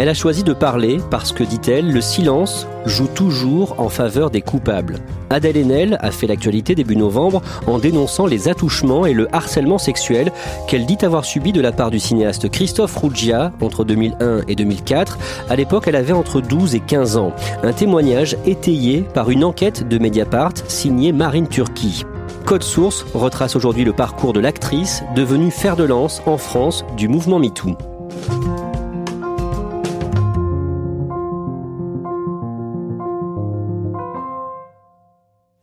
Elle a choisi de parler parce que, dit-elle, le silence joue toujours en faveur des coupables. Adèle Haenel a fait l'actualité début novembre en dénonçant les attouchements et le harcèlement sexuel qu'elle dit avoir subi de la part du cinéaste Christophe Ruggia entre 2001 et 2004. À l'époque, elle avait entre 12 et 15 ans. Un témoignage étayé par une enquête de Mediapart signée Marine Turquie. Code Source retrace aujourd'hui le parcours de l'actrice devenue fer de lance en France du mouvement MeToo.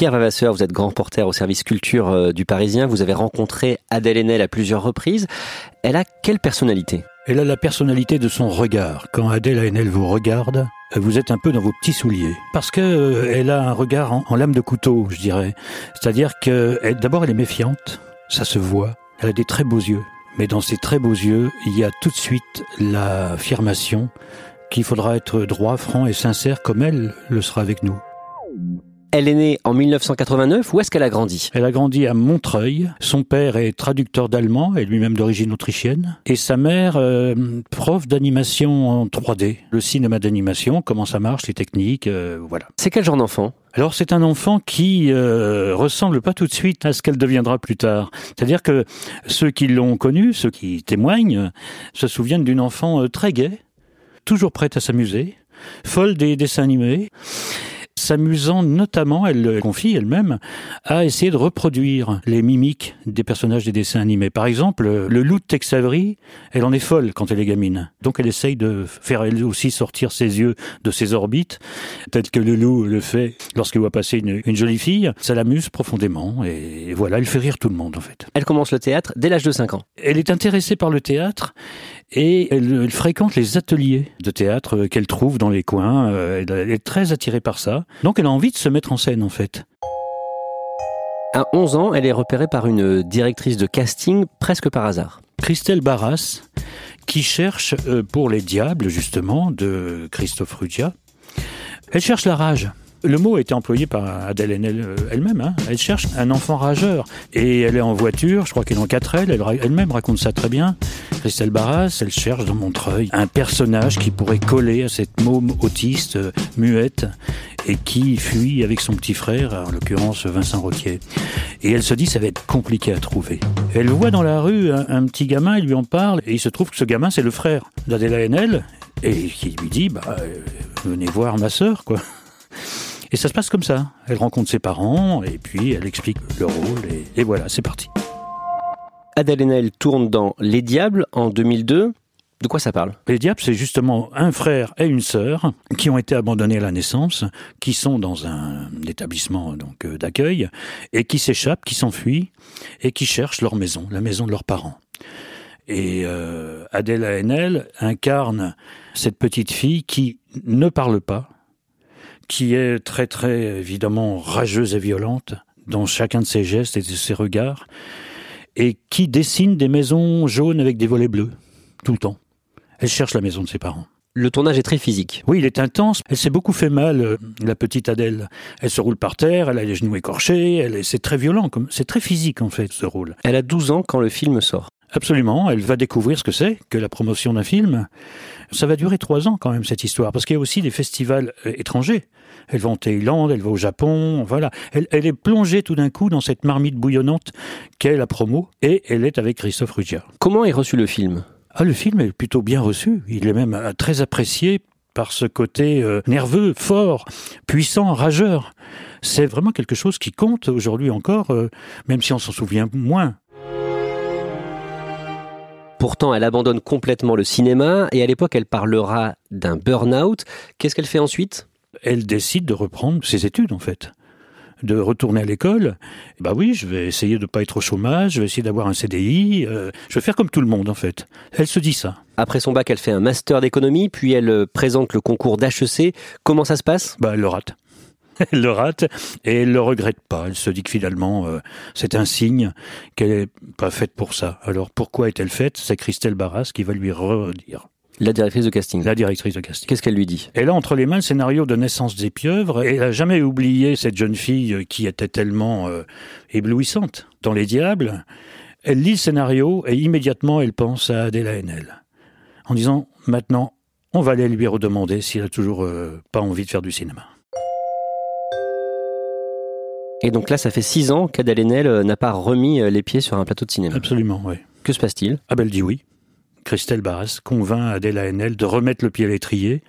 Pierre Vavasseur, vous êtes grand reporter au service culture euh, du Parisien. Vous avez rencontré Adèle Haenel à plusieurs reprises. Elle a quelle personnalité? Elle a la personnalité de son regard. Quand Adèle Haenel vous regarde, vous êtes un peu dans vos petits souliers. Parce que euh, elle a un regard en, lame de couteau, je dirais. C'est-à-dire que d'abord elle est méfiante, ça se voit. Elle a des très beaux yeux. Mais dans ces très beaux yeux, il y a tout de suite l'affirmation qu'il faudra être droit, franc et sincère comme elle le sera avec nous. Elle est née en 1989. Où est-ce qu'elle a grandi? Elle a grandi à Montreuil. Son père est traducteur d'allemand et lui-même d'origine autrichienne. Et sa mère, euh, prof d'animation en 3D. Le cinéma d'animation, comment ça marche, les techniques, euh, voilà. C'est quel genre d'enfant? Alors c'est un enfant qui euh, ressemble pas tout de suite à ce qu'elle deviendra plus tard. C'est-à-dire que ceux qui l'ont connue, ceux qui témoignent, se souviennent d'une enfant très gaie, toujours prête à s'amuser, folle des dessins animés s'amusant notamment, elle le confie elle-même, à essayer de reproduire les mimiques des personnages des dessins animés. Par exemple, le loup de Tex Avery, elle en est folle quand elle est gamine. Donc elle essaye de faire elle aussi sortir ses yeux de ses orbites, tel que le loup le fait lorsqu'il voit passer une, jolie fille. Ça l'amuse profondément et voilà, elle fait rire tout le monde en fait. Elle commence le théâtre dès l'âge de 5 ans. Elle est intéressée par le théâtre et elle, fréquente les ateliers de théâtre qu'elle trouve dans les coins. Euh, elle est très attirée par ça. Donc elle a envie de se mettre en scène en fait. À 11 ans, elle est repérée par une directrice de casting presque par hasard. Christelle Barras, qui cherche euh, pour Les Diables, justement, de Christophe Ruggia. Elle cherche la rage. Le mot a été employé par Adèle euh, elle-même. Hein. Elle cherche un enfant rageur. Et elle est en voiture, je crois qu'elle est en 4 L, elle-même raconte ça très bien. Christelle Barras, elle cherche dans Montreuil un personnage qui pourrait coller à cette môme autiste, euh, muette, et qui fuit avec son petit frère, en l'occurrence Vincent Roquier. Et elle se dit, ça va être compliqué à trouver. Elle voit dans la rue un, petit gamin, il lui en parle, et il se trouve que ce gamin, c'est le frère d'Adèle Haenel, et qui lui dit, bah, euh, venez voir ma sœur, quoi. Et ça se passe comme ça. Elle rencontre ses parents et puis elle explique le rôle et, voilà, c'est parti. Adèle Haenel tourne dans Les Diables en 2002. De quoi ça parle? Les Diables, c'est justement un frère et une sœur qui ont été abandonnés à la naissance, qui sont dans un établissement donc euh, d'accueil et qui s'échappent, qui s'enfuient et qui cherchent leur maison, la maison de leurs parents. Et euh, Adèle Haenel incarne cette petite fille qui ne parle pas, qui est très très évidemment rageuse et violente dans chacun de ses gestes et de ses regards, et qui dessine des maisons jaunes avec des volets bleus, tout le temps. Elle cherche la maison de ses parents. Le tournage est très physique. Oui, il est intense. Elle s'est beaucoup fait mal, euh, la petite Adèle. Elle se roule par terre, elle a les genoux écorchés, elle, c'est très violent, c'est très physique en fait ce rôle. Elle a 12 ans quand le film sort. Absolument, elle va découvrir ce que c'est que la promotion d'un film. Ça va durer trois ans quand même cette histoire, parce qu'il y a aussi des festivals euh, étrangers. Elle va en Thaïlande, elle va au Japon, voilà. Elle, est plongée tout d'un coup dans cette marmite bouillonnante qu'est la promo, et elle est avec Christophe Ruggia. Comment est reçu le film? Ah, le film est plutôt bien reçu. Il est même euh, très apprécié par ce côté euh, nerveux, fort, puissant, rageur. C'est vraiment quelque chose qui compte aujourd'hui encore, même si on s'en souvient moins. Pourtant, elle abandonne complètement le cinéma et à l'époque, elle parlera d'un burn-out. Qu'est-ce qu'elle fait ensuite? Elle décide de reprendre ses études, en fait de retourner à l'école, bah oui, je vais essayer de pas être au chômage, je vais essayer d'avoir un CDI, euh, je vais faire comme tout le monde en fait. Elle se dit ça. Après son bac, elle fait un master d'économie, puis elle présente le concours d'HEC. Comment ça se passe? Bah elle le rate. Elle le rate et elle le regrette pas. Elle se dit que finalement euh, c'est un signe qu'elle n'est pas faite pour ça. Alors pourquoi est-elle faite? C'est Christelle Barras qui va lui redire. La directrice de casting. La directrice de casting. Qu'est-ce qu'elle lui dit? Elle a entre les mains le scénario de Naissance des pieuvres et elle n'a jamais oublié cette jeune fille qui était tellement euh, éblouissante dans Les Diables. Elle lit le scénario et immédiatement elle pense à Adèle Haenel en disant maintenant on va aller lui redemander s'il a toujours euh, pas envie de faire du cinéma. Et donc là, ça fait six ans qu'Adèle Haenel euh, n'a pas remis les pieds sur un plateau de cinéma. Absolument, oui. Que se passe-t-il? Ah ben elle dit oui. Christelle Barras convainc Adèle Haenel de remettre le pied à l'étrier.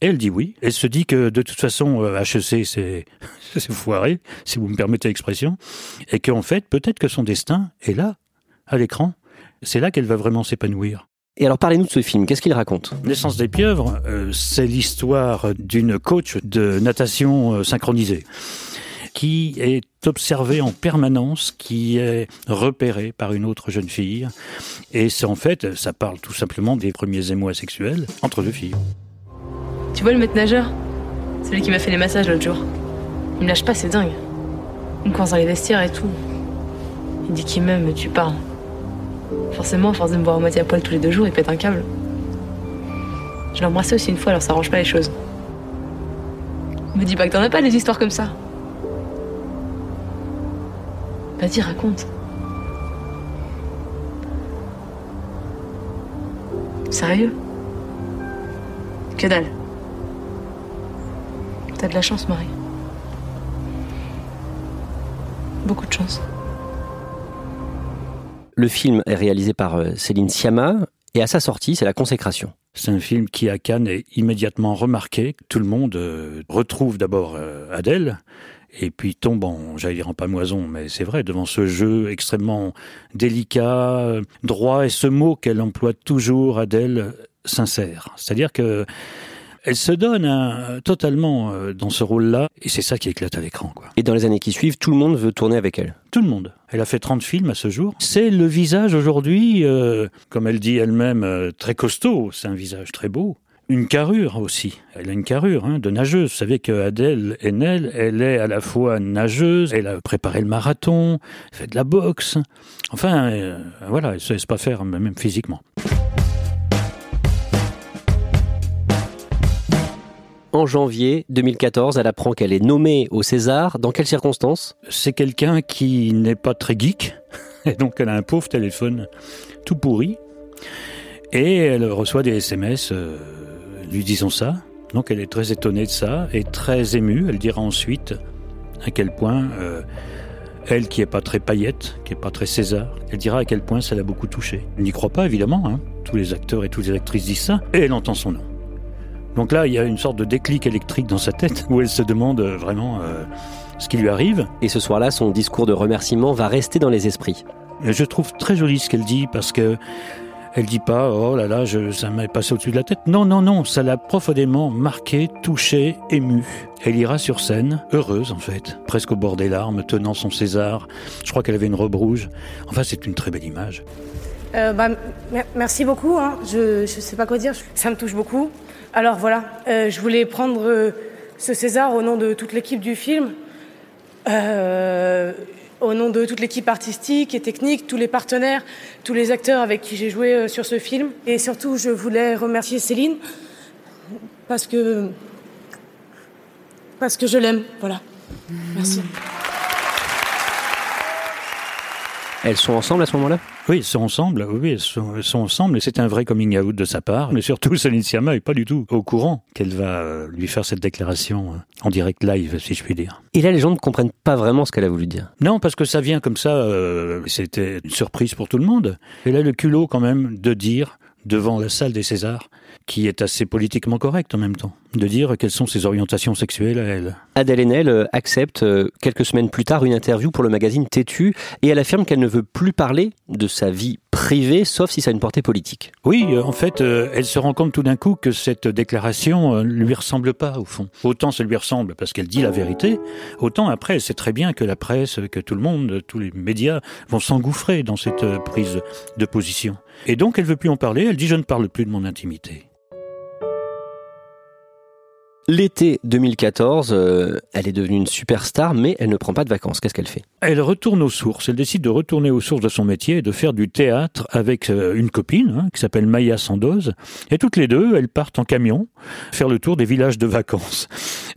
Elle dit oui. Elle se dit que de toute façon, HEC, c'est foiré, si vous me permettez l'expression, et qu'en fait, peut-être que son destin est là, à l'écran. C'est là qu'elle va vraiment s'épanouir. Et alors parlez-nous de ce film, qu'est-ce qu'il raconte? Naissance des pieuvres, euh, c'est l'histoire d'une coach de natation euh, synchronisée qui est observé en permanence, qui est repéré par une autre jeune fille. Et c'est en fait, ça parle tout simplement des premiers émois sexuels entre deux filles. Tu vois le maître nageur? Celui qui m'a fait les massages l'autre jour. Il me lâche pas, c'est dingue. Il me coince dans les vestiaires et tout. Il dit qu'il m'aime, tu parles. Forcément, force de me voir à moitié à poil tous les deux jours, il pète un câble. Je l'ai embrassé aussi une fois, alors ça arrange pas les choses. Me dis pas que t'en as pas des histoires comme ça. Vas-y, raconte. Sérieux? Que dalle. T'as de la chance, Marie. Beaucoup de chance. Le film est réalisé par euh, Céline Sciamma et à sa sortie, c'est la consécration. C'est un film qui, à Cannes, est immédiatement remarqué. Tout le monde euh, retrouve d'abord euh, Adèle, et puis tombe en, j'allais dire en pamoison, mais c'est vrai, devant ce jeu extrêmement délicat, droit, et ce mot qu'elle emploie toujours, Adèle, sincère. C'est-à-dire que elle se donne totalement euh, dans ce rôle-là, et c'est ça qui éclate à l'écran. Quoi. Et dans les années qui suivent, tout le monde veut tourner avec elle Tout le monde. Elle a fait 30 films à ce jour. C'est le visage aujourd'hui, euh, comme elle dit elle-même, euh, très costaud. C'est un visage très beau une carrure aussi. Elle a une carrure hein, de nageuse. Vous savez que Adèle Haenel, elle est à la fois nageuse, elle a préparé le marathon, fait de la boxe. Enfin, euh, voilà, elle ne se laisse pas faire, même physiquement. En janvier 2014, elle apprend qu'elle est nommée au César. Dans quelles circonstances? C'est quelqu'un qui n'est pas très geek, et donc elle a un pauvre téléphone tout pourri, et elle reçoit des SMS. Euh, lui disons ça. Donc elle est très étonnée de ça et très émue. Elle dira ensuite à quel point, euh, elle qui est pas très paillette, qui est pas très César, elle dira à quel point ça l'a beaucoup touchée. Elle n'y croit pas évidemment, hein. tous les acteurs et toutes les actrices disent ça, et elle entend son nom. Donc là, il y a une sorte de déclic électrique dans sa tête où elle se demande euh, vraiment euh, ce qui lui arrive. Et ce soir-là, son discours de remerciement va rester dans les esprits. Je trouve très joli ce qu'elle dit parce que elle dit pas, oh là là, je, ça m'est passé au-dessus de la tête. Non, non, non, ça l'a profondément marqué, touché, ému. Elle ira sur scène, heureuse en fait, presque au bord des larmes, tenant son César. Je crois qu'elle avait une robe rouge. Enfin, c'est une très belle image. Euh, bah, merci beaucoup. Hein. Je ne sais pas quoi dire. Ça me touche beaucoup. Alors voilà, euh, je voulais prendre euh, ce César au nom de toute l'équipe du film. Au nom de toute l'équipe artistique et technique, tous les partenaires, tous les acteurs avec qui j'ai joué euh, sur ce film. Et surtout, je voulais remercier Céline parce que parce que je l'aime. Voilà. Merci. Elles sont ensemble à ce moment-là? Oui, elles sont ensemble. Oui, elles sont, ensemble. Et c'est un vrai coming out de sa part. Mais surtout, Céline Sciamma n'est pas du tout au courant qu'elle va euh, lui faire cette déclaration euh, en direct live, si je puis dire. Et là, les gens ne comprennent pas vraiment ce qu'elle a voulu dire. Non, parce que ça vient comme ça. Euh, c'était une surprise pour tout le monde. Elle a le culot quand même de dire devant la salle des Césars qui est assez politiquement correcte en même temps, de dire quelles sont ses orientations sexuelles à elle. Adèle Haenel euh, accepte euh, quelques semaines plus tard une interview pour le magazine Têtu et elle affirme qu'elle ne veut plus parler de sa vie privée, sauf si ça a une portée politique. Oui, euh, en fait, euh, elle se rend compte tout d'un coup que cette déclaration ne lui ressemble pas, au fond. Autant ça lui ressemble parce qu'elle dit la vérité, autant après, elle sait très bien que la presse, que tout le monde, tous les médias vont s'engouffrer dans cette prise de position. Et donc, elle veut plus en parler, elle dit je ne parle plus de mon intimité. L'été 2014, euh, elle est devenue une superstar, mais elle ne prend pas de vacances. Qu'est-ce qu'elle fait? Elle retourne aux sources. Elle décide de retourner aux sources de son métier et de faire du théâtre avec euh, une copine hein, qui s'appelle Maya Sandoz. Et toutes les deux, elles partent en camion faire le tour des villages de vacances.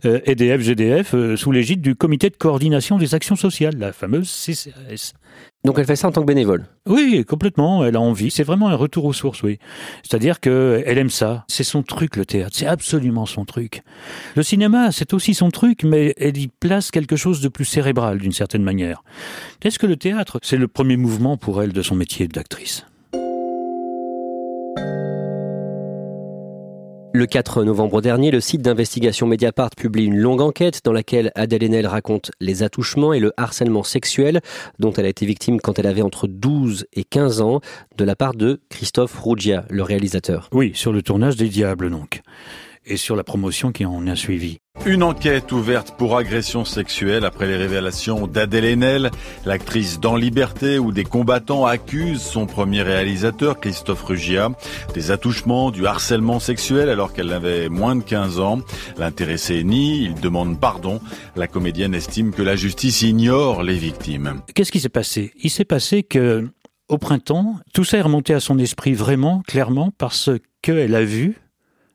Euh, EDF, GDF, euh, sous l'égide du Comité de coordination des actions sociales, la fameuse CCAS. Donc elle fait ça en tant que bénévole. Oui, complètement. Elle a envie. C'est vraiment un retour aux sources, oui. C'est-à-dire que elle aime ça. C'est son truc, le théâtre. C'est absolument son truc. Le cinéma, c'est aussi son truc, mais elle y place quelque chose de plus cérébral, d'une certaine manière. Est-ce que le théâtre, c'est le premier mouvement pour elle de son métier d'actrice Le 4 novembre dernier, le site d'investigation Mediapart publie une longue enquête dans laquelle Adèle Haenel raconte les attouchements et le harcèlement sexuel dont elle a été victime quand elle avait entre 12 et 15 ans de la part de Christophe Rougia, le réalisateur. Oui, sur le tournage des Diables donc et sur la promotion qui en a suivi. Une enquête ouverte pour agression sexuelle après les révélations d'Adèle Haenel, l'actrice dans Liberté où des combattants accusent son premier réalisateur Christophe Rugia des attouchements, du harcèlement sexuel alors qu'elle avait moins de 15 ans. L'intéressé nie, il demande pardon. La comédienne estime que la justice ignore les victimes. Qu'est-ce qui s'est passé? Il s'est passé que au printemps, tout ça est remonté à son esprit vraiment clairement parce qu'elle a vu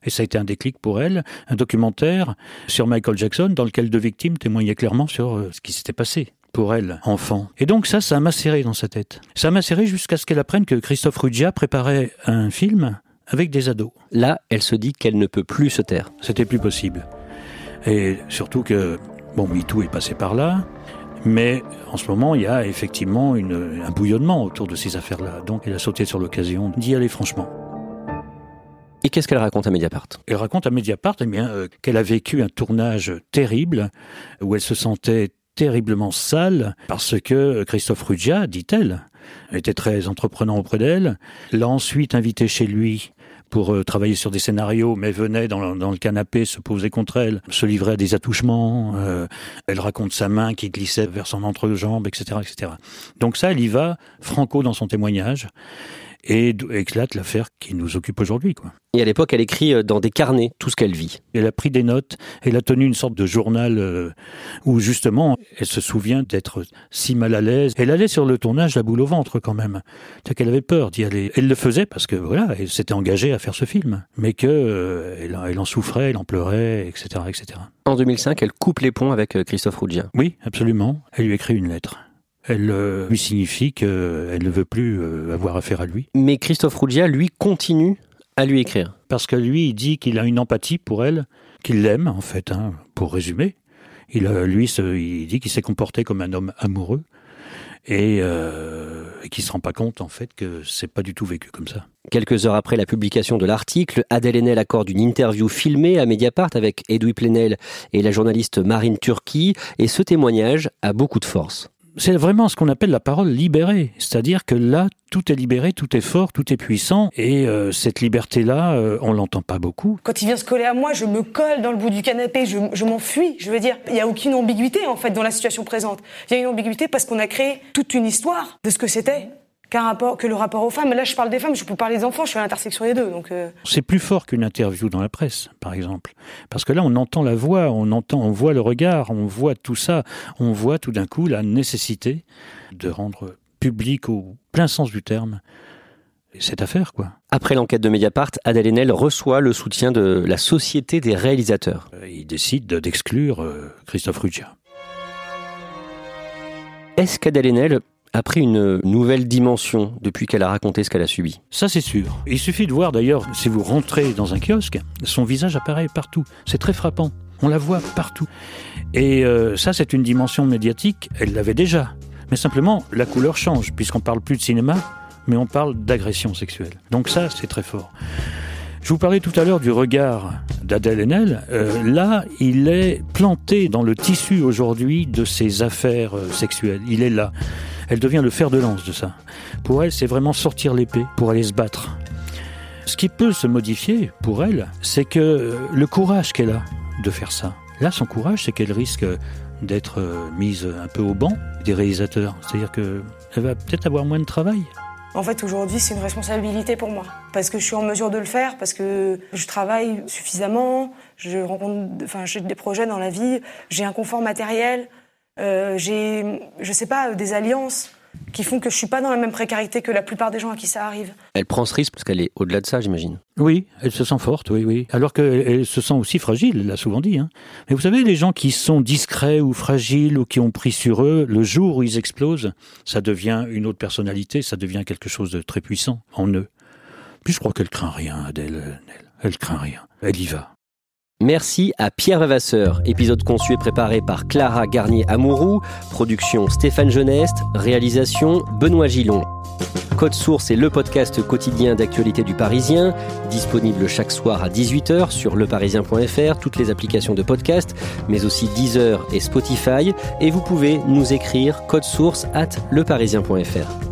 et ça a été un déclic pour elle, un documentaire sur Michael Jackson dans lequel deux victimes témoignaient clairement sur euh, ce qui s'était passé pour elle, enfant. Et donc ça, ça a macéré dans sa tête. Ça a macéré jusqu'à ce qu'elle apprenne que Christophe Ruggia préparait un film avec des ados. Là, elle se dit qu'elle ne peut plus se taire. C'était plus possible. Et surtout que, bon, MeToo est passé par là, mais en ce moment, il y a effectivement une, un bouillonnement autour de ces affaires-là. Donc elle a sauté sur l'occasion d'y aller franchement. Et qu'est-ce qu'elle raconte à Mediapart? Elle raconte à Mediapart eh bien, euh, qu'elle a vécu un tournage terrible où elle se sentait terriblement sale parce que Christophe Ruggia, dit-elle, était très entreprenant auprès d'elle, l'a ensuite invité chez lui pour euh, travailler sur des scénarios, mais venait dans, le canapé se poser contre elle, se livrer à des attouchements. Euh, elle raconte sa main qui glissait vers son entrejambe, etc., etc. Donc ça, elle y va franco dans son témoignage et éclate l'affaire qui nous occupe aujourd'hui. Quoi. Et à l'époque, elle écrit euh, dans des carnets tout ce qu'elle vit. Elle a pris des notes, elle a tenu une sorte de journal euh, où justement, elle se souvient d'être si mal à l'aise. Elle allait sur le tournage la boule au ventre quand même. C'est qu'elle avait peur d'y aller. Elle le faisait parce que voilà, elle s'était engagée à faire ce film, mais que euh, elle, elle, en souffrait, elle en pleurait, etc., etc. En 2005, elle coupe les ponts avec Christophe Rougia. Oui, absolument. Elle lui écrit une lettre elle euh, lui signifie qu'elle ne veut plus euh, avoir affaire à lui. Mais Christophe Rougia, lui, continue à lui écrire. Parce que lui, il dit qu'il a une empathie pour elle, qu'il l'aime, en fait, hein, pour résumer. Il, euh, lui, il dit qu'il s'est comporté comme un homme amoureux et, euh, et qui se rend pas compte, en fait, que c'est pas du tout vécu comme ça. Quelques heures après la publication de l'article, Adèle Haenel accorde une interview filmée à Mediapart avec Edoui Plenel et la journaliste Marine Turki, et ce témoignage a beaucoup de force c'est vraiment ce qu'on appelle la parole libérée. C'est-à-dire que là, tout est libéré, tout est fort, tout est puissant. Et euh, cette liberté-là, euh, on l'entend pas beaucoup. Quand il vient se coller à moi, je me colle dans le bout du canapé, je, je m'enfuis. Je veux dire, il n'y a aucune ambiguïté en fait dans la situation présente. Il y a une ambiguïté parce qu'on a créé toute une histoire de ce que c'était qu'un rapport, que le rapport aux femmes. Mais là, je parle des femmes, je peux parler des enfants, je suis à l'intersection des deux. Donc euh... c'est plus fort qu'une interview dans la presse, par exemple, parce que là, on entend la voix, on entend, on voit le regard, on voit tout ça, on voit tout d'un coup la nécessité de rendre public au plein sens du terme cette affaire, quoi. Après l'enquête de Mediapart, Adèle Haenel reçoit le soutien de la Société des réalisateurs. Euh, il décide d'exclure euh, Christophe Ruggia. Est-ce qu'Adèle Haenel a pris une nouvelle dimension depuis qu'elle a raconté ce qu'elle a subi. Ça, c'est sûr. Il suffit de voir d'ailleurs, si vous rentrez dans un kiosque, son visage apparaît partout. C'est très frappant. On la voit partout. Et euh, ça, c'est une dimension médiatique. Elle l'avait déjà. Mais simplement, la couleur change, puisqu'on parle plus de cinéma, mais on parle d'agression sexuelle. Donc ça, c'est très fort. Je vous parlais tout à l'heure du regard d'Adèle Haenel. Euh, là, il est planté dans le tissu aujourd'hui de ces affaires euh, sexuelles. Il est là. Elle devient le fer de lance de ça. Pour elle, c'est vraiment sortir l'épée pour aller se battre. Ce qui peut se modifier pour elle, c'est que euh, le courage qu'elle a de faire ça. Là, son courage, c'est qu'elle risque d'être euh, mise un peu au banc des réalisateurs. C'est-à-dire qu'elle va peut-être avoir moins de travail. En fait, aujourd'hui, c'est une responsabilité pour moi. Parce que je suis en mesure de le faire, parce que je travaille suffisamment, je rencontre, enfin, j'ai des projets dans la vie, j'ai un confort matériel, j'ai, je sais pas, des alliances qui font que je suis pas dans la même précarité que la plupart des gens à qui ça arrive. Elle prend ce risque parce qu'elle est au-delà de ça, j'imagine. Oui, elle se sent forte, oui, oui. Alors qu'elle se sent aussi fragile, elle l'a souvent dit. Hein. Mais vous savez, les gens qui sont discrets ou fragiles ou qui ont pris sur eux, le jour où ils explosent, ça devient une autre personnalité, ça devient quelque chose de très puissant en eux. Puis je crois qu'elle craint rien, Adèle. Elle, elle craint rien. Elle y va. Merci à Pierre Vavasseur. Épisode conçu et préparé par Clara Garnier-Amouroux. Production Stéphane Geneste. Réalisation Benoît Gillon. Code Source est le podcast quotidien d'actualité du Parisien, disponible chaque soir à 18h sur leparisien.fr, toutes les applications de podcast, mais aussi Deezer et Spotify. Et vous pouvez nous écrire code source at leparisien.fr.